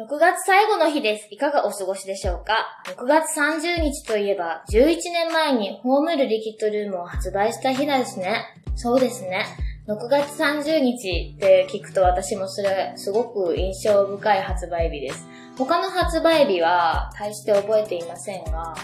6月最後の日です。いかがお過ごしでしょうか ?6 月30日といえば、11年前にホームルリキッドルームを発売した日ですね。そうですね。6月30日って聞くと私もそれすごく印象深い発売日です。他の発売日は大して覚えていませんが、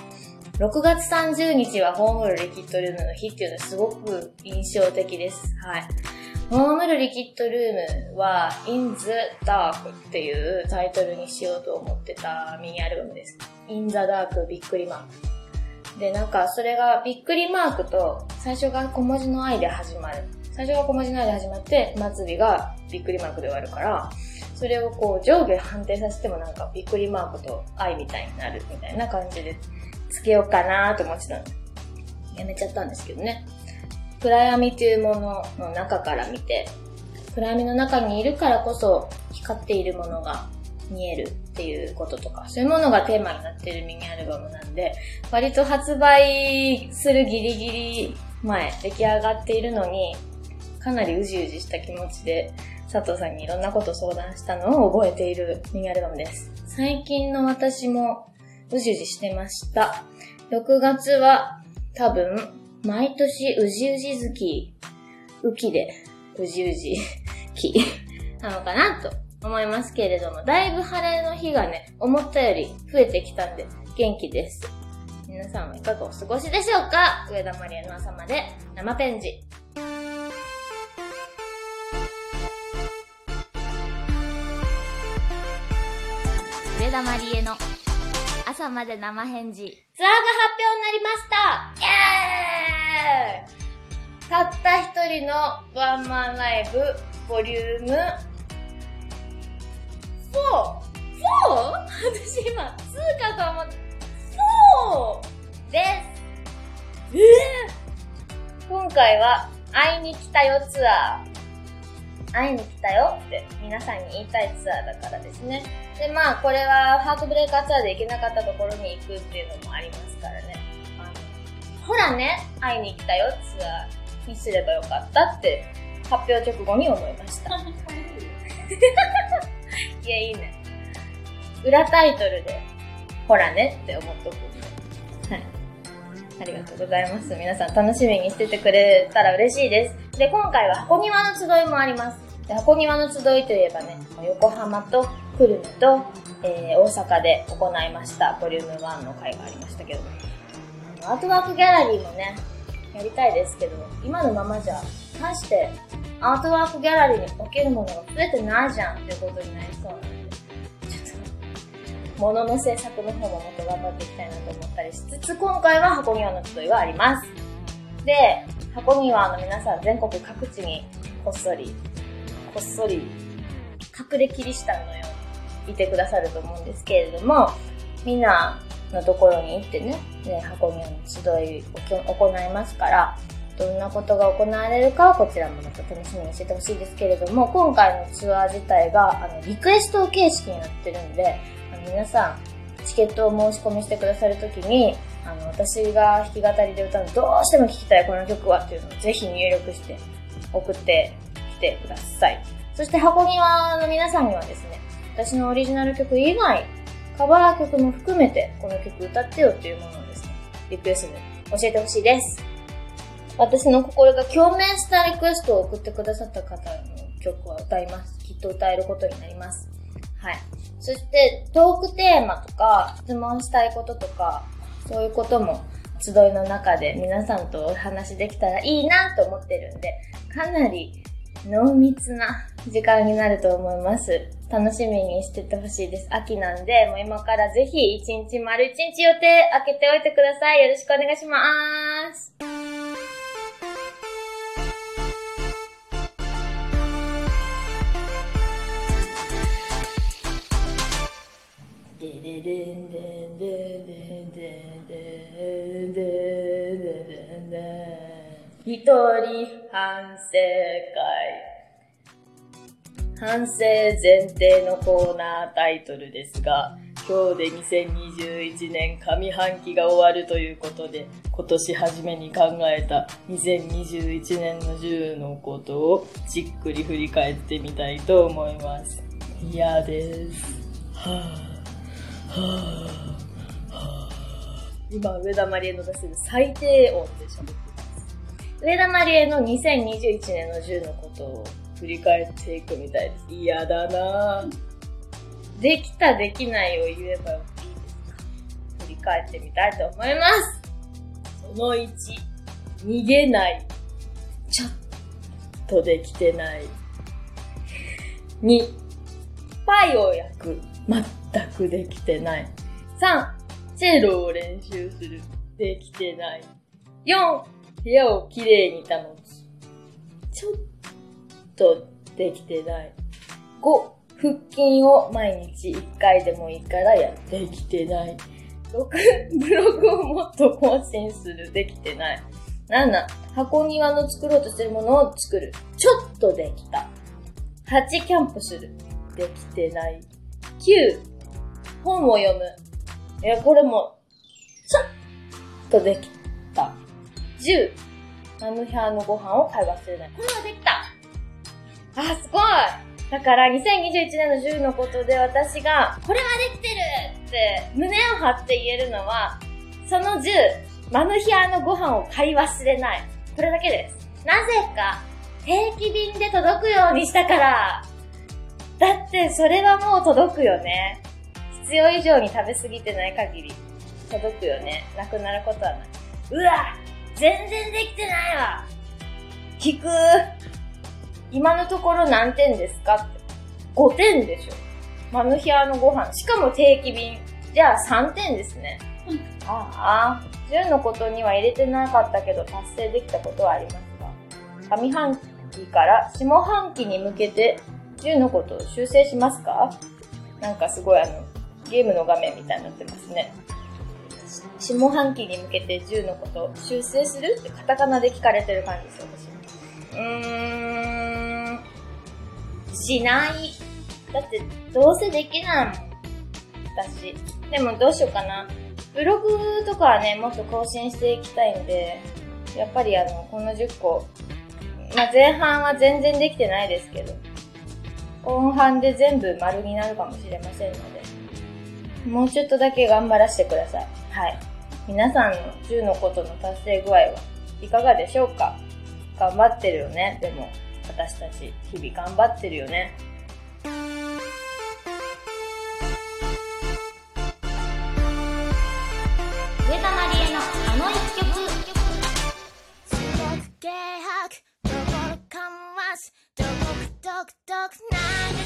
6月30日はホームルリキッドルームの日っていうのはすごく印象的です。はい。ホームルリキッドルームは In the Dark っていうタイトルにしようと思ってたミニアルバムです。In the Dark びっくりマーク。で、なんかそれがびっくりマークと最初が小文字の愛で始まる。最初が小文字の愛で始まって末尾がびっくりマークで終わるから、それをこう上下判定させてもなんかびっくりマークと愛みたいになるみたいな感じでつけようかなと思ってたんで、やめちゃったんですけどね。暗闇というものの中から見て、暗闇の中にいるからこそ光っているものが見えるっていうこととか、そういうものがテーマになっているミニアルバムなんで、割と発売するギリギリ前、出来上がっているのに、かなりうじうじした気持ちで、佐藤さんにいろんなこと相談したのを覚えているミニアルバムです。最近の私もうじうじしてました。6月は多分、毎年うじうじ月、雨季でうじうじ期なのかなと思いますけれども、だいぶ晴れの日がね、思ったより増えてきたんで元気です。皆さんはいかがお過ごしでしょうか？上田まりえの朝まで生ペンジ。上田まりえの朝まで生返事。ツアーが発表になりましたイェーイたった一人のワンマンライブ、ボリューム 4! 4? 私今、2かと思って、4! ですえー、今回は、会いに来たよツアー。会いに来たよって皆さんに言いたいツアーだからですね。で、まあ、これはハートブレーカーツアーで行けなかったところに行くっていうのもありますからね。ほらね、会いに来たよツアーにすればよかったって発表直後に思いました。いや、いいね。裏タイトルで、ほらねって思っとく。はい。ありがとうございます。皆さん楽しみにしててくれたら嬉しいです。で、今回は箱庭の集いもあります。で箱庭の集いといえばね、横浜と久留米と、えー、大阪で行いました、ボリューム1の回がありましたけど、アートワークギャラリーもね、やりたいですけど、今のままじゃ、ましてアートワークギャラリーにおけるものが増えてないじゃんっていうことになりそうなんで、ちょっと、物の制作の方ももっと頑張っていきたいなと思ったりしつつ、今回は箱庭の集いがあります。で、箱庭の皆さん全国各地にこっそりこっそり隠れキリシタンのようにいてくださると思うんですけれども、みんなのところに行ってね、ね箱庭の集いを行いますから、どんなことが行われるかはこちらもまた楽しみにしててほしいですけれども、今回のツアー自体が、あの、リクエスト形式になってるんで、あの皆さん、チケットを申し込みしてくださるときに、あの、私が弾き語りで歌うのどうしても聴きたいこの曲はっていうのをぜひ入力して送って来てください。そして箱庭の皆さんにはですね、私のオリジナル曲以外、カバー曲も含めてこの曲歌ってよっていうものをですね、リクエストで教えてほしいです。私の心が共鳴したリクエストを送ってくださった方の曲は歌います。きっと歌えることになります。はい。そして、トークテーマとか、質問したいこととか、そういうことも集いの中で皆さんとお話できたらいいなと思ってるんで、かなり濃密な時間になると思います。楽しみにしててほしいです。秋なんで、もう今からぜひ一日丸一日予定開けておいてください。よろしくお願いしまーす。でででんでんでんでんでんでんでんでん一人反省会。反省前提のコーナータイトルですが、今日で2021年上半期が終わるということで、今年初めに考えた2021年の10のことをじっくり振り返ってみたいと思います。嫌です。はぁ、あ、はぁ、あ、は、あ。今、上田まりえの出せる最低音で喋って上田まりえの2021年の10のことを振り返っていくみたいです。嫌だなぁ。できた、できないを言えばいいですか振り返ってみたいと思います。その1、逃げない。ちょっとできてない。2、パイを焼く。全くできてない。3、チェロを練習する。できてない。4、部屋をきれいに保つ。ちょっとできてない。5、腹筋を毎日1回でもいいからやってきてない。6、ブログをもっと更新する。できてない。7、箱庭の作ろうとしてるものを作る。ちょっとできた。8、キャンプする。できてない。9、本を読む。いや、これも、ちょっとできた。10、あの部屋のご飯を買い忘れない。これはできたあ、すごいだから2021年の10のことで私が、これはできてるって胸を張って言えるのは、その10、マヌヒアのご飯を買い忘れない。これだけです。なぜか、定期便で届くようにしたから。だって、それはもう届くよね。必要以上に食べ過ぎてない限り、届くよね。なくなることはない。うわ全然できてないわ聞く今のところ何点ですか？って。5点でしょ。マヌヒアのご飯。しかも定期便。じゃあ3点ですね。ああ、10のことには入れてなかったけど達成できたことはありますが。上半期から下半期に向けて10のことを修正しますか？なんかすごいあの、ゲームの画面みたいになってますね。下半期に向けて10のことを修正するってカタカナで聞かれてる感じです、私。うーん、しない。だって、どうせできないもん。私。でもどうしようかな。ブログとかはね、もっと更新していきたいんで、やっぱりあの、この10個、まあ、前半は全然できてないですけど、後半で全部丸になるかもしれませんので、もうちょっとだけ頑張らせてください。はい。皆さんの10のことの達成具合はいかがでしょうか？頑張ってるよね？でも、私たち、日々頑張ってるよね？上田まりえのあの一曲。軽薄どころかますどこかドクドクなんか気にな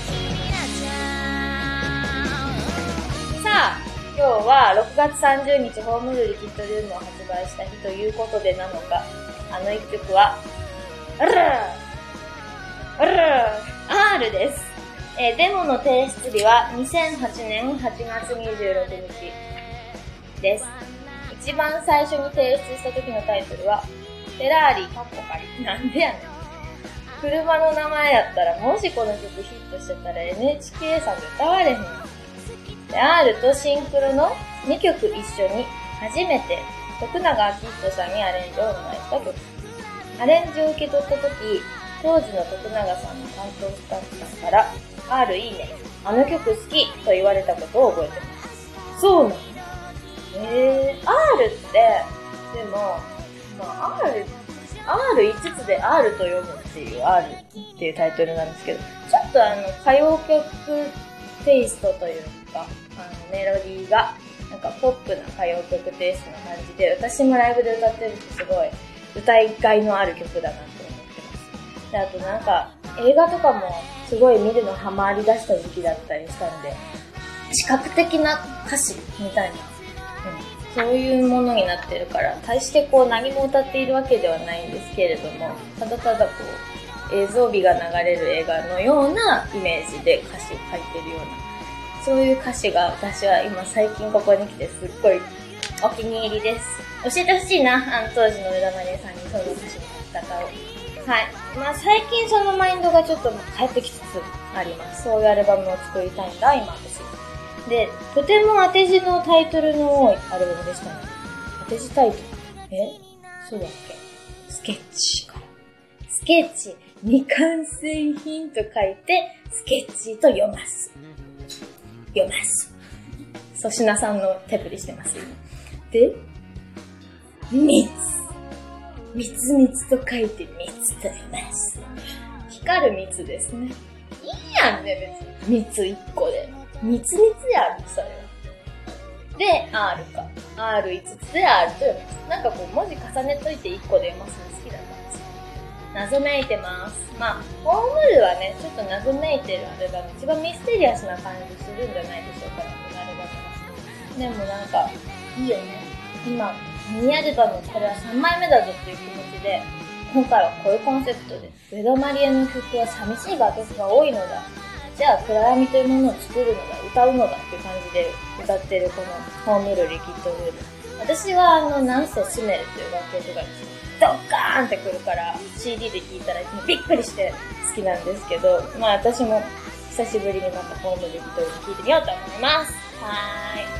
今日は6月30日ホームルリキッドルームを発売した日ということでなのか、あの一曲は、R です。えーデモの提出日は2008年8月26日です。一番最初に提出した時のタイトルは、フェラーリカッコ仮。なんでやねん。車の名前やったら、もしこの曲ヒットしてたら NHK さんで歌われへん。R とシンクロの2曲一緒に初めて徳永明人さんにアレンジをお願いした曲。アレンジを受け取った時、当時の徳永さんの担当スタッフさんから、R いいね、あの曲好きと言われたことを覚えてます。そうなのえー、R って、でも、まあ、R、R5 つで R と読むっていう R っていうタイトルなんですけど、ちょっとあの、歌謡曲テイストというか、あの、メロディーが、なんかポップな歌謡曲テイストな感じで、私もライブで歌ってるとすごい歌いがいのある曲だなと思ってます。で、あとなんか、映画とかもすごい見るのハマり出した時期だったりしたんで、視覚的な歌詞みたいな、うん、そういうものになってるから、大してこう何も歌っているわけではないんですけれども、ただただこう、映像美が流れる映画のようなイメージで歌詞を書いてるような、そういう歌詞が私は今最近ここに来てすっごいお気に入りです。教えてほしいな、あの当時の上田まりえさんにその歌詞の書き方を。はい。まあ最近そのマインドがちょっと帰ってきつつあります。そういうアルバムを作りたいんだ、今私。で、とても当て字のタイトルの多いアルバムでしたね。当て字タイトルえ？そうだっけ？スケッチか。スケッチ、未完成品と書いて、スケッチと読ます。読ます。粗品さんの手振りしてます。今で、蜜。みつみつと書いて蜜と言います。光る蜜ですね。いいやんね、別に。蜜1個で。蜜蜜やん、それは。で、R か。R5 つで R と読みます。なんかこう、文字重ねといて1個で読ますの謎めいてます。まあ、ホームルはね、ちょっと謎めいてるアルバム、一番ミステリアスな感じするんじゃないでしょうか、このアルバムは。でもなんか、いいよね。今、ミニアルバム、これは3枚目だぞっていう気持ちで、今回はこういうコンセプトで、ウェドマリエの曲は寂しい楽曲が多いのだ。じゃあ暗闇というものを作るのだ、歌うのだっていう感じで歌ってるこのホームルリキッドルーム。私はあの、なんせスメルという楽曲がですね、ドカーンってくるから CD で聴いたらびっくりして好きなんですけど、まあ私も久しぶりにまたホームで一人で聴いてみようと思います。はーい。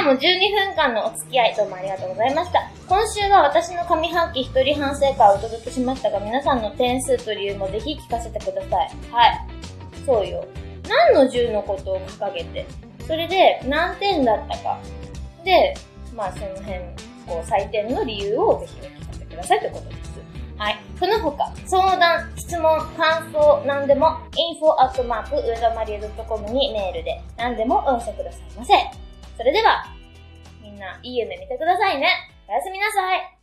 はい。今夜も12分間のお付き合いどうもありがとうございました。今週は私の上半期一人反省会をお届けしましたが、皆さんの点数と理由もぜひ聞かせてください。はい。そうよ。何の10のことを掲げて、それで何点だったか。で、まあその辺、こう採点の理由をぜひお聞かせくださいということです。はい。その他、相談、質問、感想、何でも、info アットマーク、上田マリエ .com にメールで何でもお寄せくださいませ。それでは、みんな、いい夢見てくださいね。おやすみなさい。